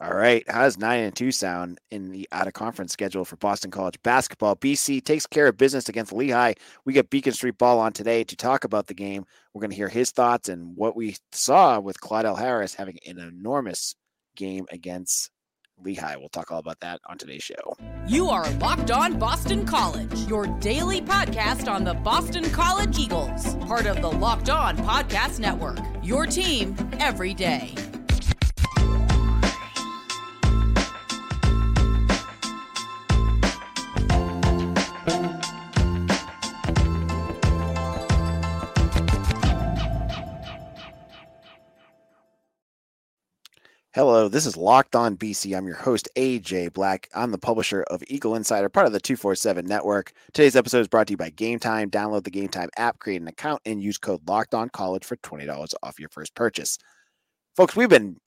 All right. How's nine and two sound in the out of conference schedule for Boston College basketball? BC takes care of business against Lehigh. We get Beacon Street Ball on today to talk about the game. We're going to hear his thoughts and what we saw with Claudell Harris having an enormous game against Lehigh. We'll talk all about that on today's show. You are Locked On Boston College, your daily podcast on the Boston College Eagles, part of the Locked On Podcast Network. Your team every day. Hello, this is Locked On BC. I'm your host, AJ Black. I'm the publisher of Eagle Insider, part of the 247 network. Today's episode is brought to you by Gametime. Download the Gametime app, create an account, and use code Locked On College for $20 off your first purchase. Folks, we've been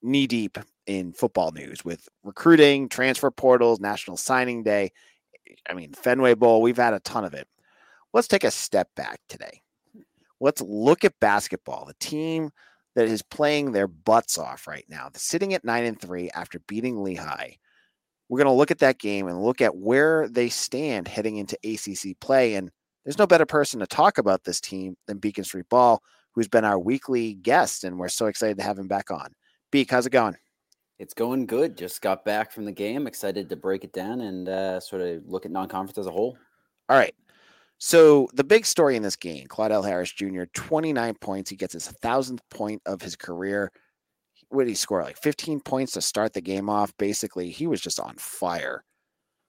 knee deep in football news with recruiting, transfer portals, National Signing Day. I mean, Fenway Bowl, we've had a ton of it. Let's take a step back today. Let's look at basketball. The team that is playing their butts off right now, sitting at nine and three after beating Lehigh. We're going to look at that game and look at where they stand heading into ACC play. And there's no better person to talk about this team than Beacon Street Ball, who's been our weekly guest, and we're so excited to have him back on. Beak, how's it going? It's going good. Just got back from the game. Excited to break it down and uh, sort of look at non-conference as a whole. All right. So the big story in this game, Claudell Harris Jr., 29 points. He gets his thousandth point of his career. What did he score? Like 15 points to start the game off. Basically, he was just on fire.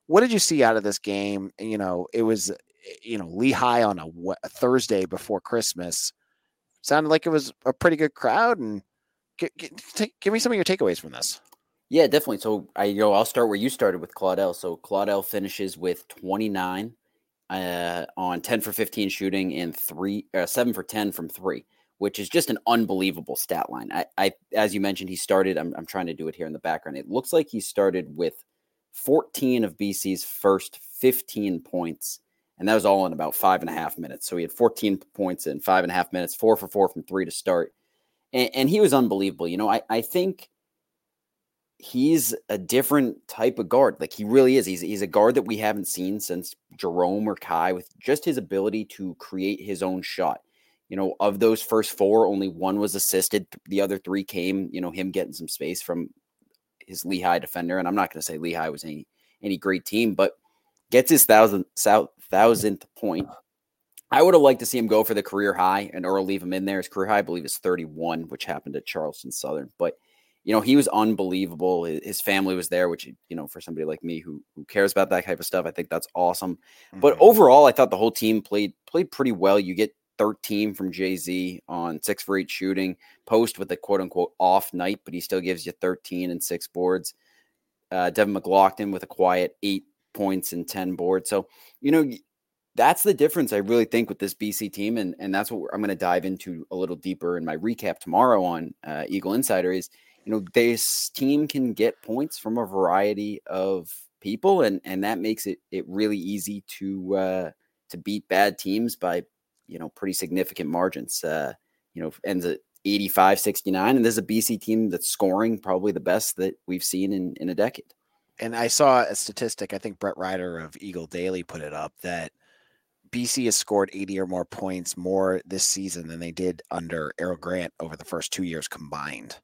What did you see out of this game? You know, it was, eh, you know, Lehigh on a, a Thursday before Christmas. Sounded like it was a pretty good crowd. And g- give me some of your takeaways from this. Yeah, definitely. So I, you know, I'll start where you started with Claudell. So Claudell finishes with 29 uh, on 10 for 15 shooting and three, uh, seven for 10 from three, which is just an unbelievable stat line. I, I as you mentioned, he started, I'm, I'm trying to do it here in the background. It looks like he started with 14 of BC's first 15 points. And that was all in about five and a half minutes. So he had 14 points in five and a half minutes, four for four from three to start. And, and he was unbelievable. You know, I, I think he's a different type of guard. Like he really is. He's he's a guard that we haven't seen since Jerome or Ky with just his ability to create his own shot. You know, of those first four, only one was assisted. The other three came, you know, him getting some space from his Lehigh defender. And I'm not going to say Lehigh was any any great team, but gets his thousand thousandth point. I would have liked to see him go for the career high and or leave him in there. His career high, I believe, is 31, which happened at Charleston Southern. But you know, he was unbelievable. His family was there, which, you know, for somebody like me who who cares about that type of stuff, I think that's awesome. Mm-hmm. But overall, I thought the whole team played played pretty well. You get 13 from Jay Z on six for eight shooting, post with a quote unquote off night, but he still gives you 13 and six boards. Uh, Devin McLaughlin with a quiet eight points and 10 boards. So, you know, that's the difference I really think with this BC team. And, and that's what I'm going to dive into a little deeper in my recap tomorrow on uh, Eagle Insider is – you know, this team can get points from a variety of people, and and that makes it it really easy to uh, to beat bad teams by you know pretty significant margins. Uh, you know, ends at 85 69 and this is a BC team that's scoring probably the best that we've seen in in a decade. And I saw a statistic, I think Brett Ryder of Eagle Daily put it up that BC has scored 80 or more points more this season than they did under Earl Grant over the first two years combined.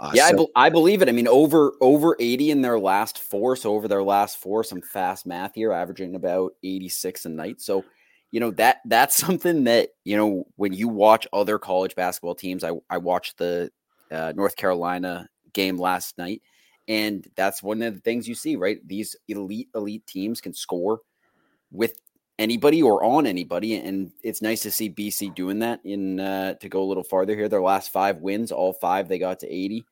Uh, yeah, so- I, be- I believe it. I mean, over over 80 in their last four. So over their last four, some fast math here, averaging about 86 a night. So, you know, that that's something that, you know, when you watch other college basketball teams, I, I watched the uh, North Carolina game last night. And that's one of the things you see, right? These elite, elite teams can score with anybody or on anybody. And it's nice to see BC doing that in uh, to go a little farther here. Their last five wins, all five, they got to 80.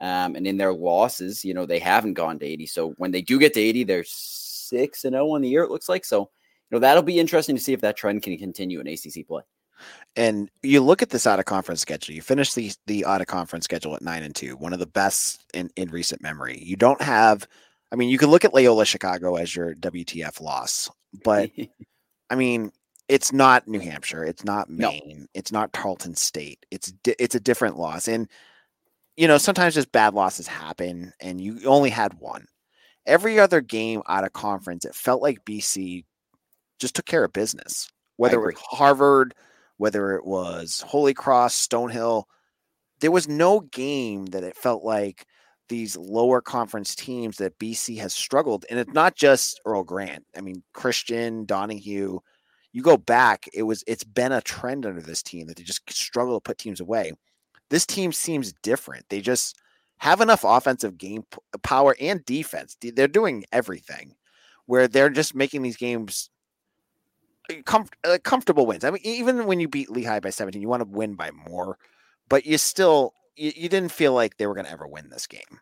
Um, and in their losses, you know, they haven't gone to 80. So when they do get to 80, they're six and 0 on the year, it looks like. So, you know, that'll be interesting to see if that trend can continue in ACC play. And you look at this out of conference schedule. You finish the the out of conference schedule at nine and two, one of the best in in recent memory. You don't have, I mean, you can look at Loyola Chicago as your WTF loss, but I mean, it's not New Hampshire, it's not Maine, no. it's not Tarleton State. It's it's a different loss, and you know, sometimes just bad losses happen and you only had one. Every other game out of conference, it felt like BC just took care of business. Whether it was Harvard, whether it was Holy Cross, Stonehill, there was no game that it felt like these lower conference teams that BC has struggled. And it's not just Earl Grant. I mean, Christian, Donahue, you go back, it was it's been a trend under this team that they just struggle to put teams away. This team seems different. They just have enough offensive game power and defense. They're doing everything where they're just making these games com- uh, comfortable wins. I mean, even when you beat Lehigh by 17, you want to win by more, but you still you, you didn't feel like they were going to ever win this game.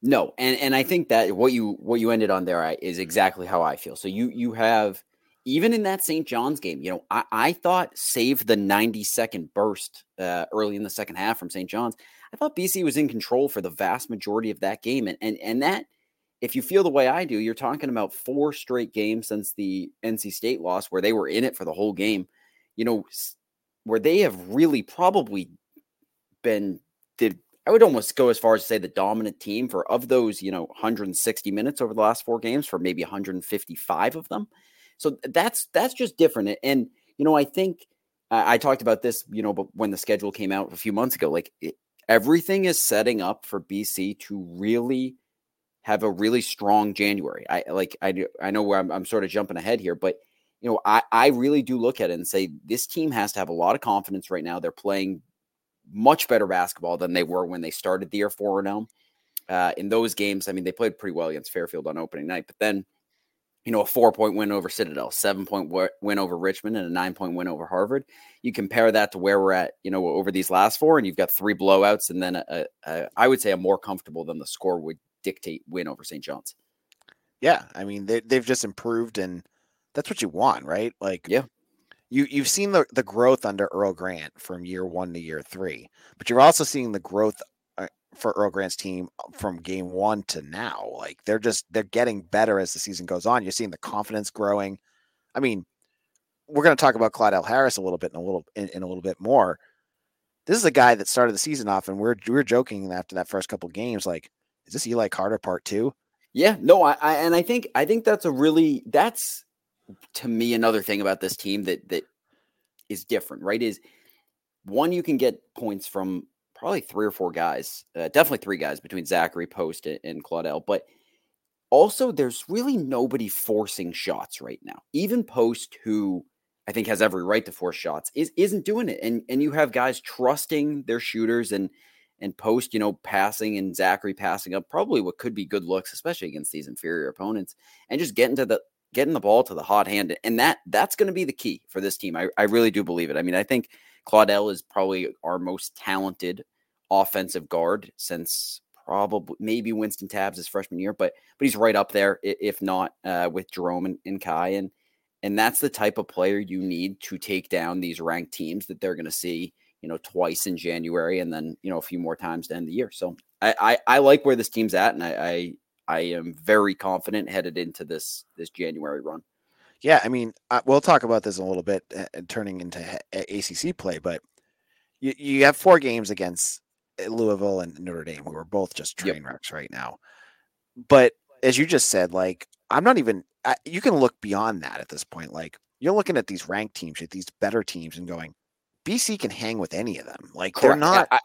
No, and and I think that what you what you ended on there is exactly how I feel. So you you have even in that St. John's game, you know, I, I thought save the 90 second burst uh, early in the second half from St. John's. I thought BC was in control for the vast majority of that game, and and and that if you feel the way I do, you're talking about four straight games since the NC State loss where they were in it for the whole game. You know, where they have really probably been I would almost go as far as to say the dominant team for of those, you know, 160 minutes over the last four games for maybe 155 of them. So that's that's just different. And you know, I think uh, I talked about this, you know, but when the schedule came out a few months ago, like it, everything is setting up for BC to really have a really strong January. I like I I know where I'm, I'm sort of jumping ahead here, but you know I I really do look at it and say this team has to have a lot of confidence right now. They're playing much better basketball than they were when they started the year four and zero. Uh, in those games, I mean, they played pretty well against Fairfield on opening night, but then you know, a four point win over Citadel, seven point win over Richmond, and a nine point win over Harvard. You compare that to where we're at, you know, over these last four, and you've got three blowouts, and then a, a, I would say a more comfortable than the score would dictate win over St. John's. Yeah, I mean they they've just improved, and that's what you want, right? Like, yeah, you you've seen the the growth under Earl Grant from year one to year three, but you're also seeing the growth uh, for Earl Grant's team uh, from game one to now. Like they're just they're getting better as the season goes on. You're seeing the confidence growing. I mean, we're going to talk about Claudell Harris a little bit in a little in, in, a little bit more. This is a guy that started the season off, and we're we're joking after that first couple games, like, is this Eli Carter part two? Yeah, no, I, I and I think I think that's a really that's to me another thing about this team that that is different, right? Is one you can get points from probably three or four guys, uh, definitely three guys between Zackery Post and, and Claudell, but also there's really nobody forcing shots right now. Even Post, who I think has every right to force shots, is isn't doing it, and and you have guys trusting their shooters and and Post, you know, passing and Zackery passing up probably what could be good looks, especially against these inferior opponents, and just getting to the getting the ball to the hot hand, and that that's going to be the key for this team. I I really do believe it. I mean, I think Claudell is probably our most talented offensive guard since probably maybe Winston Tabbs his freshman year, but but he's right up there, if not uh, with Jerome and, and Ky. And and that's the type of player you need to take down these ranked teams that they're going to see, you know, twice in January and then, you know, a few more times to end the year. So I, I, I like where this team's at and I, I I am very confident headed into this this January run. Yeah, I mean, uh, we'll talk about this a little bit, uh, turning into ACC play, but you, you have four games against uh, Louisville and Notre Dame, who are both just train yep. wrecks right now. But as you just said, like I'm not even. I, you can look beyond that at this point. Like you're looking at these ranked teams, at these better teams, and going, BC can hang with any of them. Like Correct. they're not. I,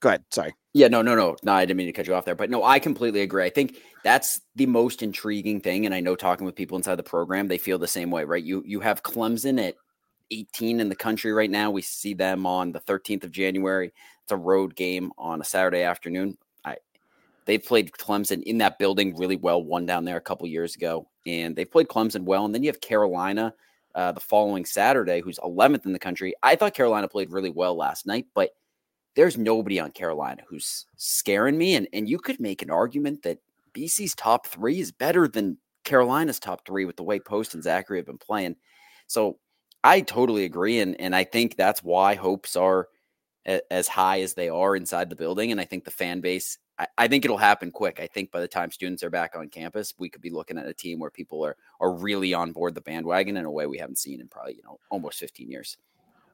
go ahead. Sorry. Yeah, no, no, no, no. I didn't mean to cut you off there, but no, I completely agree. I think that's the most intriguing thing, and I know talking with people inside the program, they feel the same way, right? You you have Clemson at 18 in the country right now. We see them on the 13th of January. It's a road game on a Saturday afternoon. I they played Clemson in that building really well. One down there a couple years ago, and they played Clemson well. And then you have Carolina uh, the following Saturday, who's 11th in the country. I thought Carolina played really well last night, but there's nobody on Carolina who's scaring me. And, and you could make an argument that BC's top three is better than Carolina's top three with the way Post and Zackery have been playing. So I totally agree. And, and I think that's why hopes are a, as high as they are inside the building. And I think the fan base, I, I, think it'll happen quick. I think by the time students are back on campus, we could be looking at a team where people are, are really on board the bandwagon in a way we haven't seen in probably, you know, almost 15 years.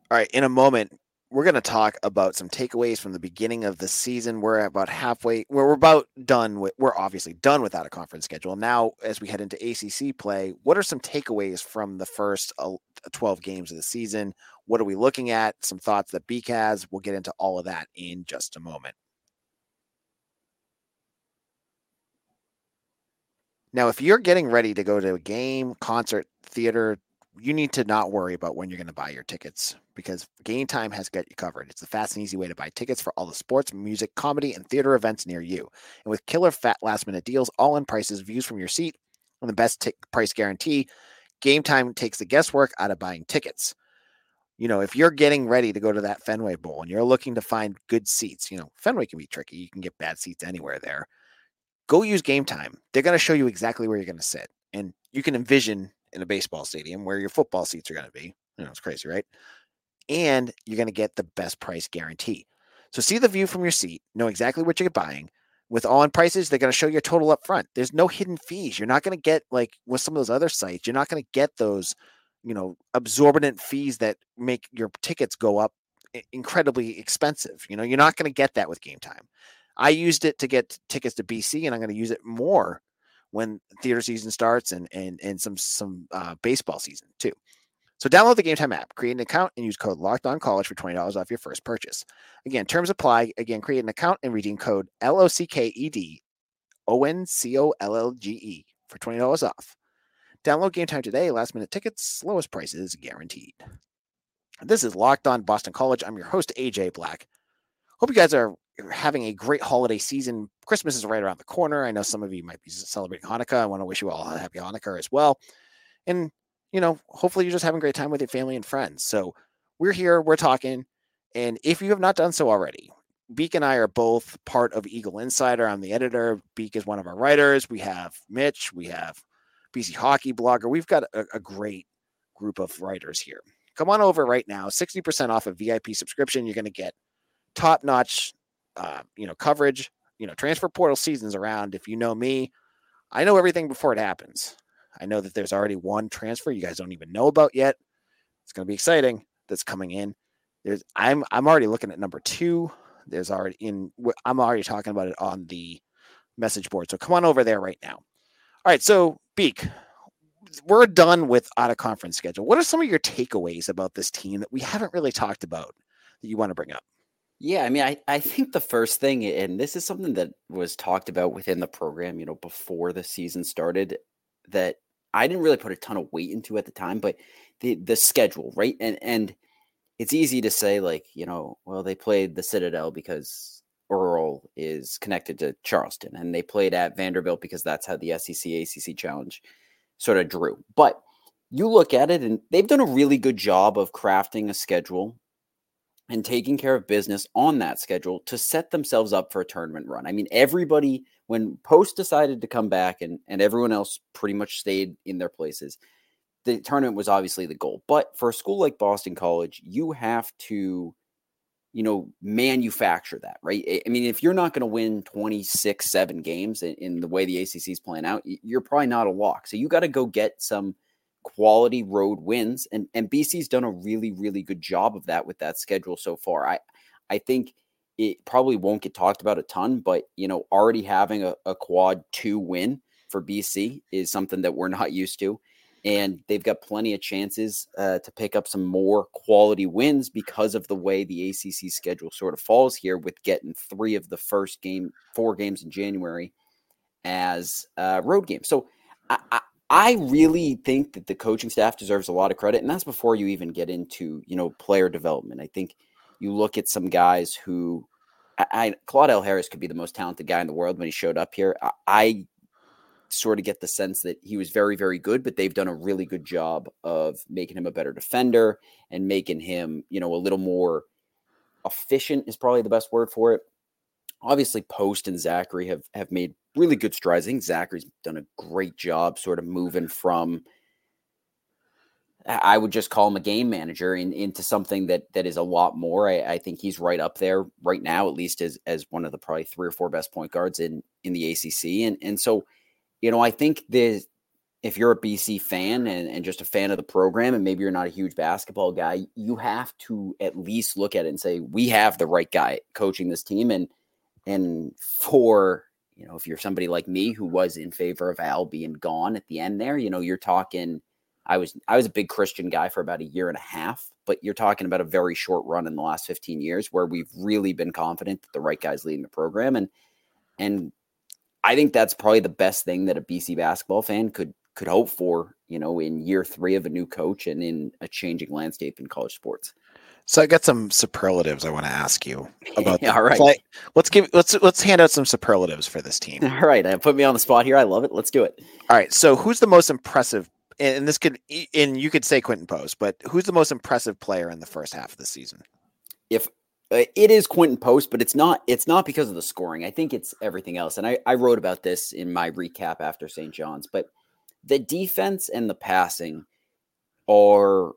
All right. In a moment, we're going to talk about some takeaways from the beginning of the season. We're about halfway. We're, we're about done with. We're obviously done without a conference schedule now. As we head into ACC play, what are some takeaways from the first uh, 12 games of the season? What are we looking at? Some thoughts that Beak has. We'll get into all of that in just a moment. Now, if you're getting ready to go to a game, concert, theater, you need to not worry about when you're going to buy your tickets because Gametime has got you covered. It's the fast and easy way to buy tickets for all the sports, music, comedy, and theater events near you. And with killer fat last minute deals, all in prices, views from your seat, and the best t- price guarantee, Gametime takes the guesswork out of buying tickets. You know, if you're getting ready to go to that Fenway Bowl and you're looking to find good seats, you know, Fenway can be tricky. You can get bad seats anywhere there. Go use Gametime. They're going to show you exactly where you're going to sit. And you can envision in a baseball stadium where your football seats are going to be. You know, it's crazy, right? And you're going to get the best price guarantee. So see the view from your seat, know exactly what you're buying. With all in prices, they're going to show you a total up front. There's no hidden fees. You're not going to get like with some of those other sites, you're not going to get those, you know, absorbent fees that make your tickets go up incredibly expensive. You know, you're not going to get that with Gametime. I used it to get tickets to BC, and I'm going to use it more when theater season starts and and and some some uh, baseball season too. So download the Gametime app, create an account, and use code Locked On College for twenty dollars off your first purchase. Again, terms apply. Again, create an account and redeem code L O C K E D O N C O L L G E for twenty dollars off. Download Gametime today. Last minute tickets, lowest prices guaranteed. This is Locked On Boston College. I'm your host AJ Black. Hope you guys are having a great holiday season. Christmas is right around the corner. I know some of you might be celebrating Hanukkah. I want to wish you all a happy Hanukkah as well. And, you know, hopefully you're just having a great time with your family and friends. So we're here, we're talking. And if you have not done so already, Beak and I are both part of Eagle Insider. I'm the editor. Beak is one of our writers. We have Mitch, we have BC Hockey Blogger. We've got a, a great group of writers here. Come on over right now. 60% off a VIP subscription. You're going to get top notch uh, you know, coverage, you know, transfer portal seasons around. If you know me, I know everything before it happens. I know that there's already one transfer you guys don't even know about yet. It's going to be exciting. That's coming in. There's I'm I'm already looking at number two. There's already in I'm already talking about it on the message board. So come on over there right now. All right, so Beak, we're done with out of conference schedule. What are some of your takeaways about this team that we haven't really talked about that you want to bring up? Yeah, I mean, I, I think the first thing, and this is something that was talked about within the program, you know, before the season started, that I didn't really put a ton of weight into at the time, but the the schedule, right? And and it's easy to say, like, you know, well, they played the Citadel because Earl is connected to Charleston, and they played at Vanderbilt because that's how the SEC ACC challenge sort of drew. But you look at it, and they've done a really good job of crafting a schedule and taking care of business on that schedule to set themselves up for a tournament run. I mean, everybody, when Post decided to come back and, and everyone else pretty much stayed in their places, the tournament was obviously the goal. But for a school like Boston College, you have to, you know, manufacture that, right? I mean, if you're not going to win 26, seven games in, in the way the ACC is playing out, you're probably not a lock. So you got to go get some quality road wins and and BC's done a really really good job of that with that schedule so far. I I think it probably won't get talked about a ton, but you know, already having a, a quad 2 win for BC is something that we're not used to and they've got plenty of chances uh, to pick up some more quality wins because of the way the ACC schedule sort of falls here with getting 3 of the first game 4 games in January as uh, road games. So I, I really think that the coaching staff deserves a lot of credit, and that's before you even get into you know player development. I think you look at some guys who, I, I Claudell Harris could be the most talented guy in the world when he showed up here. I, I sort of get the sense that he was very very good, but they've done a really good job of making him a better defender and making him you know a little more efficient is probably the best word for it. Obviously, Post and Zackery have have made really good strides. I think Zackery's done a great job sort of moving from I would just call him a game manager in, into something that that is a lot more. I, I, think he's right up there right now, at least as as one of the probably three or four best point guards in in the ACC. And and so, you know, I think the if you're a BC fan and, and just a fan of the program, and maybe you're not a huge basketball guy, you have to at least look at it and say, we have the right guy coaching this team. And and for you know, if you're somebody like me who was in favor of Al being gone at the end there, you know, you're talking I was I was a big Christian guy for about a year and a half, but you're talking about a very short run in the last 15 years where we've really been confident that the right guy's leading the program and and I think that's probably the best thing that a BC basketball fan could could hope for, you know, in year 3 of a new coach and in a changing landscape in college sports. So I got some superlatives I want to ask you about. All right. Play. Let's give let's let's hand out some superlatives for this team. All right, uh, put me on the spot here. I love it. Let's do it. All right. So who's the most impressive? And this could and you could say Quinten Post, but who's the most impressive player in the first half of the season? If uh, it is Quinten Post, but it's not. It's not because of the scoring. I think it's everything else. And I I wrote about this in my recap after St. John's, but the defense and the passing are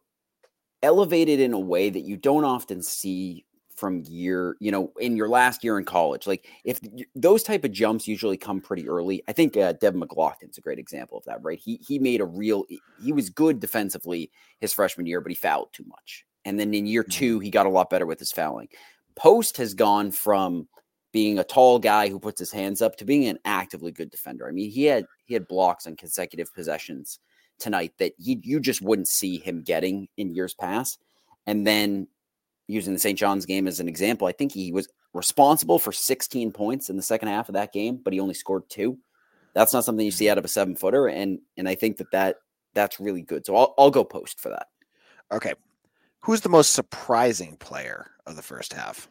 elevated in a way that you don't often see from year, you know, in your last year in college. Like if those type of jumps usually come pretty early. I think uh, Devin McLaughlin's a great example of that, right? He he made a real he was good defensively his freshman year, but he fouled too much. And then in year mm-hmm. 2, he got a lot better with his fouling. Post has gone from being a tall guy who puts his hands up to being an actively good defender. I mean, he had he had blocks on consecutive possessions tonight that he, you just wouldn't see him getting in years past. And then using the St. John's game as an example, I think he was responsible for 16 points in the second half of that game, but he only scored two. That's not something you see mm-hmm. out of a seven footer, and and I think that that that's really good. So I'll I'll go post for that. Okay, who's the most surprising player of the first half?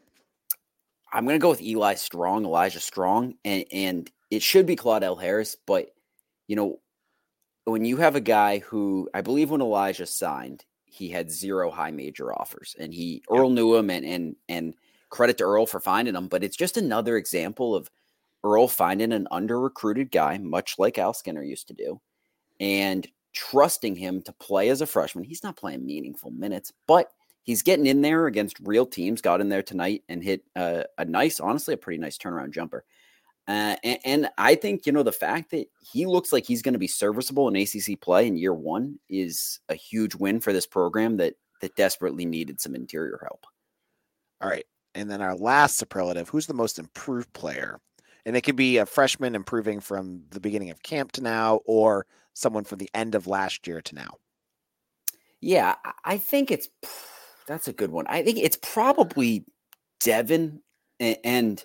I'm going to go with Eli Strong, Elijah Strong, and and it should be Claudell Harris, but you know when you have a guy who I believe when Elijah signed, he had zero high major offers, and he Earl knew him, and and and credit to Earl for finding him. But it's just another example of Earl finding an under recruited guy, much like Al Skinner used to do, and trusting him to play as a freshman. He's not playing meaningful minutes, but he's getting in there against real teams. Got in there tonight and hit a nice, honestly, a pretty nice turnaround jumper. Uh, and, and, I think, you know, the fact that he looks like he's going to be serviceable in ACC play in year one is a huge win for this program that that desperately needed some interior help. All right. And then our last superlative who's the most improved player? And it could be a freshman improving from the beginning of camp to now, or someone from the end of last year to now. Yeah, I think it's that's a good one. I think it's probably Devin and, and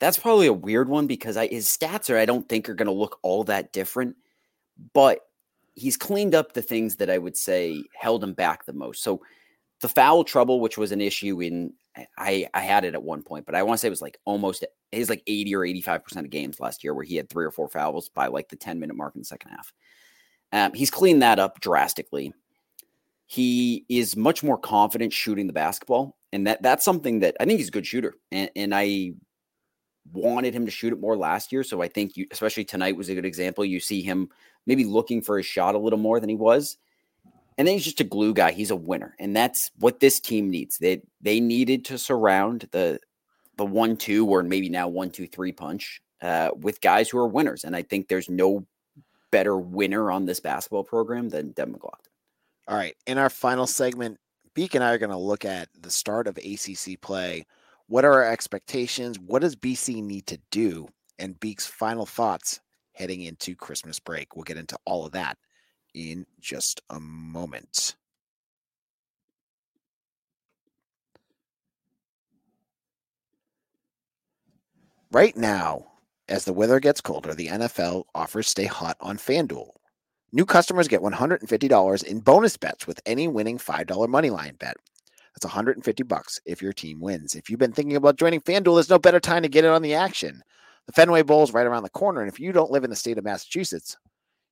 that's probably a weird one because I, his stats are I don't think are going to look all that different, but he's cleaned up the things that I would say held him back the most. So the foul trouble, which was an issue in I I had it at one point, but I want to say it was like almost he's like 80 or 85% of games last year where he had three or four fouls by like the 10 minute mark in the second half. Um, he's cleaned that up drastically. He is much more confident shooting the basketball. And that that's something that I think he's a good shooter. And, and I wanted him to shoot it more last year. So I think you, especially tonight, was a good example. You see him maybe looking for his shot a little more than he was. And then he's just a glue guy. He's a winner. And that's what this team needs. They they needed to surround the the one two or maybe now one two three punch uh, with guys who are winners. And I think there's no better winner on this basketball program than Devin McLaughlin. All right. In our final segment, Beak and I are going to look at the start of ACC play what are our expectations? What does BC need to do? And Beak's final thoughts heading into Christmas break. We'll get into all of that in just a moment. Right now, as the weather gets colder, the NFL offers stay hot on FanDuel. New customers get $150 in bonus bets with any winning $5 moneyline bet. That's 150 bucks if your team wins. If you've been thinking about joining FanDuel, there's no better time to get in on the action. The Fenway Bowl is right around the corner, and if you don't live in the state of Massachusetts,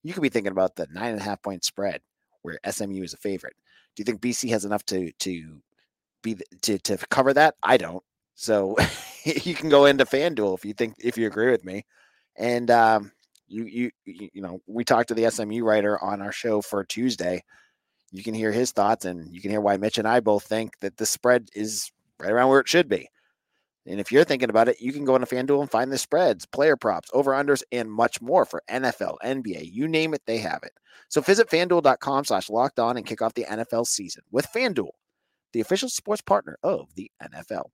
you could be thinking about the nine and a half point spread where SMU is a favorite. Do you think BC has enough to to be to to cover that? I don't. So you can go into FanDuel if you think if you agree with me. And um, you you you know we talked to the SMU writer on our show for Tuesday you can hear his thoughts and you can hear why Mitch and I both think that the spread is right around where it should be. And if you're thinking about it, you can go on a FanDuel and find the spreads, player props, over unders, and much more for NFL, NBA, you name it, they have it. So visit fanduel.com slash locked on and kick off the NFL season with FanDuel, the official sports partner of the NFL.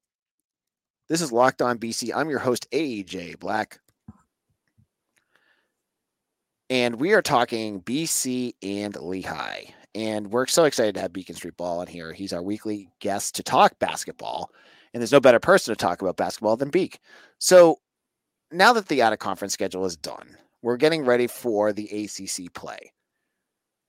This is Locked On BC. I'm your host, AJ Black. And we are talking BC and Lehigh. And we're so excited to have Beacon Street Ball on here. He's our weekly guest to talk basketball. And there's no better person to talk about basketball than Beak. So now that the out of conference schedule is done, we're getting ready for the ACC play.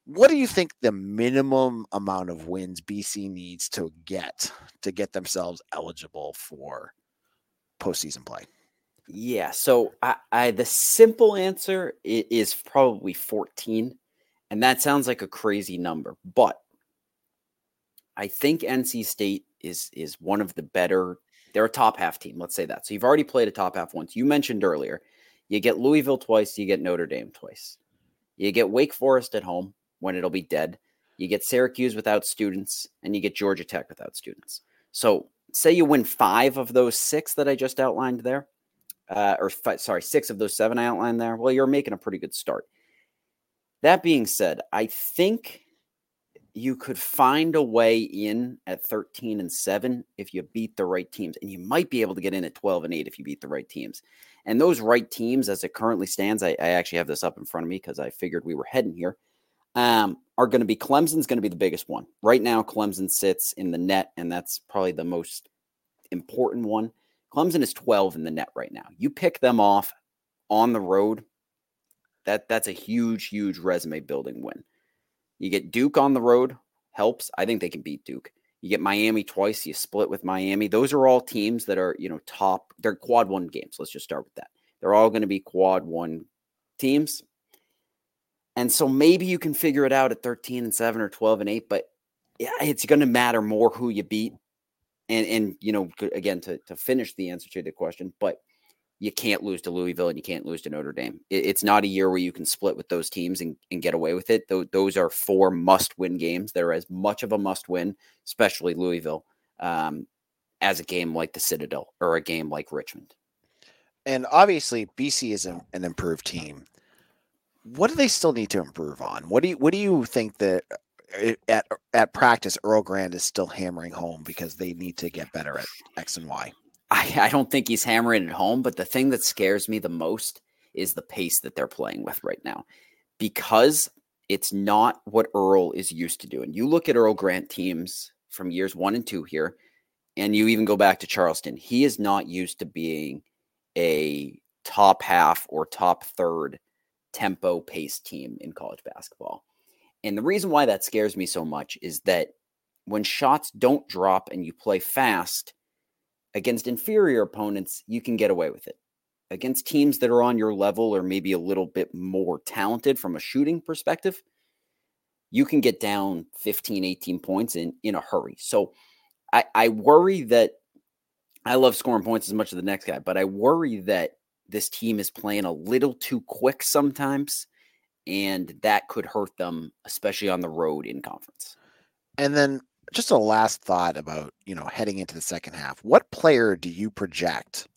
What do you think the minimum amount of wins BC needs to get to get themselves eligible for postseason play? Yeah, so I, I the simple answer is probably 14, and that sounds like a crazy number, but I think NC State is is one of the better. They're a top half team. Let's say that. So you've already played a top half once. You mentioned earlier, you get Louisville twice. You get Notre Dame twice. You get Wake Forest at home when it'll be dead. You get Syracuse without students, and you get Georgia Tech without students. So say you win five of those six that I just outlined there, uh, or five, sorry, six of those seven I outlined there. Well, you're making a pretty good start. That being said, I think you could find a way in at 13 and 7 if you beat the right teams and you might be able to get in at 12 and 8 if you beat the right teams. And those right teams as it currently stands i, I actually have this up in front of me because i figured we were heading here um, are going to be clemson's going to be the biggest one. Right now clemson sits in the net and that's probably the most important one. Clemson is 12 in the net right now. You pick them off on the road that that's a huge huge resume building win you get Duke on the road, helps. I think they can beat Duke. You get Miami twice, you split with Miami. Those are all teams that are, you know, top. They're quad one games. Let's just start with that. They're all going to be quad one teams. And so maybe you can figure it out at 13 and 7 or 12 and 8, but yeah, it's going to matter more who you beat. And and you know, again to to finish the answer to the question, but you can't lose to Louisville and you can't lose to Notre Dame. It, it's not a year where you can split with those teams and, and get away with it. Those, those are four must win games that are as much of a must win, especially Louisville, um, as a game like the Citadel or a game like Richmond. And obviously, BC is an, an improved team. What do they still need to improve on? What do you What do you think that uh, at at practice Earl Grant is still hammering home because they need to get better at X and Y? I, I don't think he's hammering it home, but the thing that scares me the most is the pace that they're playing with right now because it's not what Earl is used to doing. You look at Earl Grant teams from years one and two here, and you even go back to Charleston. He is not used to being a top half or top third tempo pace team in college basketball. And the reason why that scares me so much is that when shots don't drop and you play fast, Against inferior opponents, you can get away with it. Against teams that are on your level or maybe a little bit more talented from a shooting perspective, you can get down 15, 18 points in, in a hurry. So I, I worry that I love scoring points as much as the next guy, but I worry that this team is playing a little too quick sometimes, and that could hurt them, especially on the road in conference. And then just a last thought about you know heading into the second half. What player do you project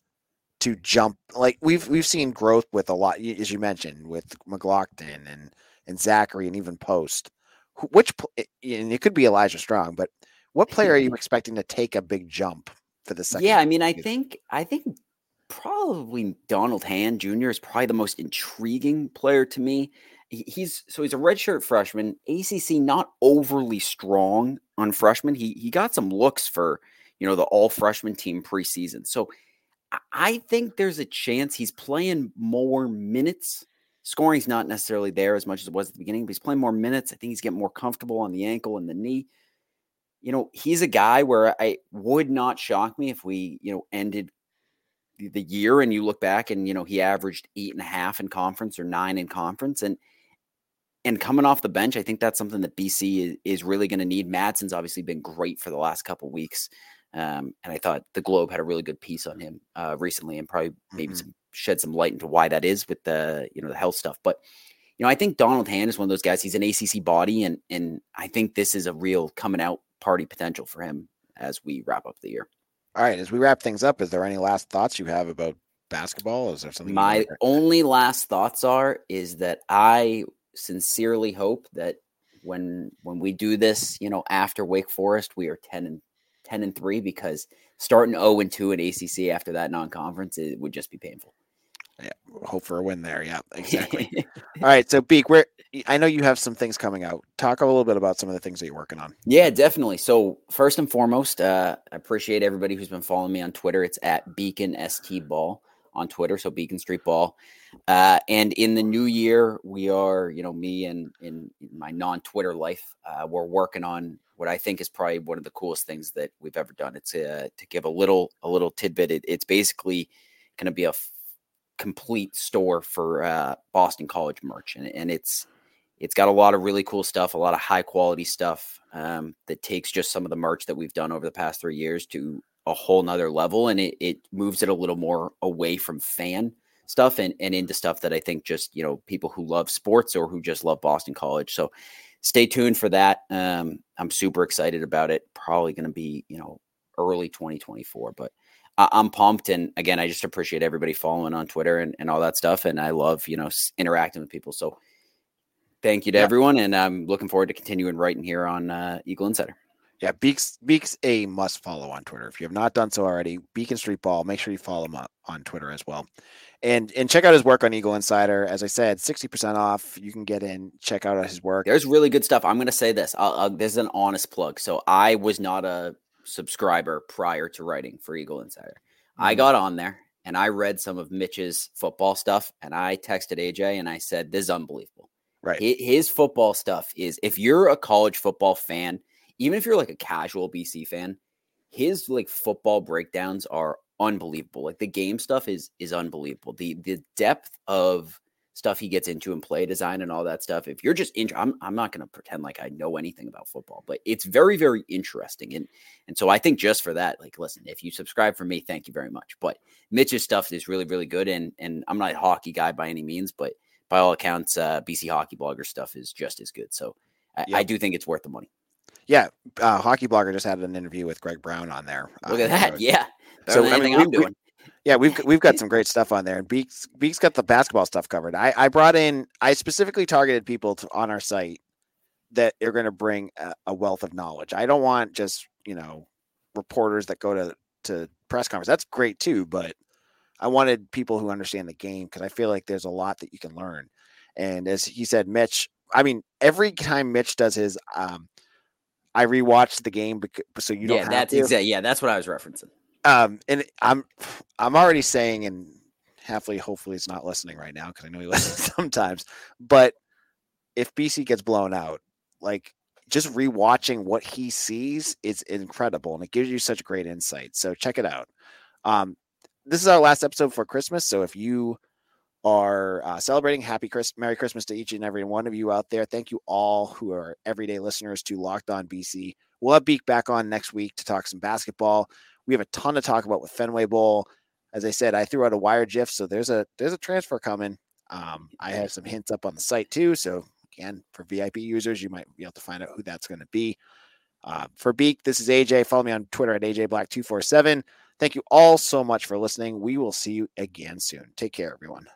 to jump? Like we've we've seen growth with a lot, as you mentioned, with McLaughlin and and Zackery and even Post. Which eh, and it could be Elijah Strong, but what player are you expecting to take a big jump for the second? Yeah, I mean, I think I think probably Donald Hand Jr. is probably the most intriguing player to me he's so he's a redshirt freshman. ACC not overly strong on freshmen. He he got some looks for you know the all freshman team preseason. So I think there's a chance he's playing more minutes. Scoring's not necessarily there as much as it was at the beginning, but he's playing more minutes. I think he's getting more comfortable on the ankle and the knee. You know, he's a guy where I would not shock me if we, you know, ended the year and you look back and you know he averaged eight and a half in conference or nine in conference and and coming off the bench, I think that's something that BC is, is really going to need. Madsen's obviously been great for the last couple weeks. Um, and I thought the Globe had a really good piece on him uh, recently, and probably maybe mm-hmm. some, shed some light into why that is with the you know the health stuff. But you know, I think Donald Hand is one of those guys. He's an ACC body, and and I think this is a real coming out party potential for him as we wrap up the year. All right, as we wrap things up, is there any last thoughts you have about basketball? Is there something? My only last thoughts are is that I sincerely hope that when when we do this, you know, after Wake Forest, we are ten and ten and three because starting 0 and two in ACC after that non-conference it would just be painful. Yeah, hope for a win there. Yeah, exactly. All right, so Beak, where I know you have some things coming out. Talk a little bit about some of the things that you're working on. Yeah, definitely. So first and foremost, uh, I appreciate everybody who's been following me on Twitter. It's at Beacon ST Ball on Twitter, so Beacon Street Ball. Uh, and in the new year, we are, you know, me and in my non-Twitter life, uh, we're working on what I think is probably one of the coolest things that we've ever done. It's uh, to give a little a little tidbit. It, it's basically going to be a complete store for uh, Boston College merch, and, and it's it's got a lot of really cool stuff, a lot of high quality stuff um, that takes just some of the merch that we've done over the past three years to a whole nother level, and it, it moves it a little more away from fan stuff and, and into stuff that I think just you know people who love sports or who just love Boston College. So stay tuned for that. Um, I'm super excited about it. Probably going to be you know early 2024, but I'm pumped. And again, I just appreciate everybody following on Twitter and, and all that stuff. And I love, you know, interacting with people. So thank you to yeah. everyone. And I'm looking forward to continuing writing here on uh, Eagle Insider. Yeah, Beaks Beaks a must follow on Twitter. If you have not done so already, Beacon Street Ball, make sure you follow him up on Twitter as well. And and check out his work on Eagle Insider. As I said, 60% off. You can get in, check out his work. There's really good stuff. I'm going to say this. I'll, I'll, this is an honest plug. So I was not a subscriber prior to writing for Eagle Insider. Mm-hmm. I got on there and I read some of Mitch's football stuff and I texted AJ and I said, This is unbelievable. Right. His football stuff is if you're a college football fan, even if you're like a casual BC fan, his like football breakdowns are unbelievable. Like the game stuff is is unbelievable. The the depth of stuff he gets into and play design and all that stuff. If you're just in, I'm, I'm not going to pretend like I know anything about football, but it's very, very interesting. And, and so I think just for that, like, listen, if you subscribe for me, thank you very much. But Mitch's stuff is really, really good. And, and I'm not a hockey guy by any means, but by all accounts, uh, BC hockey blogger stuff is just as good. So I, yep. I do think it's worth the money. Yeah. Uh, hockey blogger just had an interview with Greg Brown on there. Look at uh, that. Yeah. Better so I mean, we, we, yeah, we've we've got some great stuff on there, and Beaks Beaks got the basketball stuff covered. I I brought in I specifically targeted people to, on our site that are going to bring a, a, wealth of knowledge. I don't want just you know reporters that go to to press conference. That's great too, but I wanted people who understand the game because I feel like there's a lot that you can learn. And as he said, Mitch, I mean, every time Mitch does his, um, I rewatched the game because, so you don't. Yeah, that's exactly. Yeah, that's what I was referencing. Um, and I'm I'm already saying, and Halfley hopefully is not listening right now because I know he listens sometimes. But if BC gets blown out, like just rewatching what he sees is incredible, and it gives you such great insight. So check it out. Um, this is our last episode for Christmas, so if you are uh, celebrating happy Chris- Merry Christmas to each and every one of you out there. Thank you all who are everyday listeners to Locked On BC. We'll have Beak back on next week to talk some basketball. We have a ton to talk about with Fenway Bowl. As I said, I threw out a wire GIF, so there's a there's a transfer coming. Um, I have some hints up on the site too. So again, for VIP users, you might be able to find out who that's going to be. Uh, for Beak, this is AJ. Follow me on Twitter at AJBlack247. Thank you all so much for listening. We will see you again soon. Take care, everyone.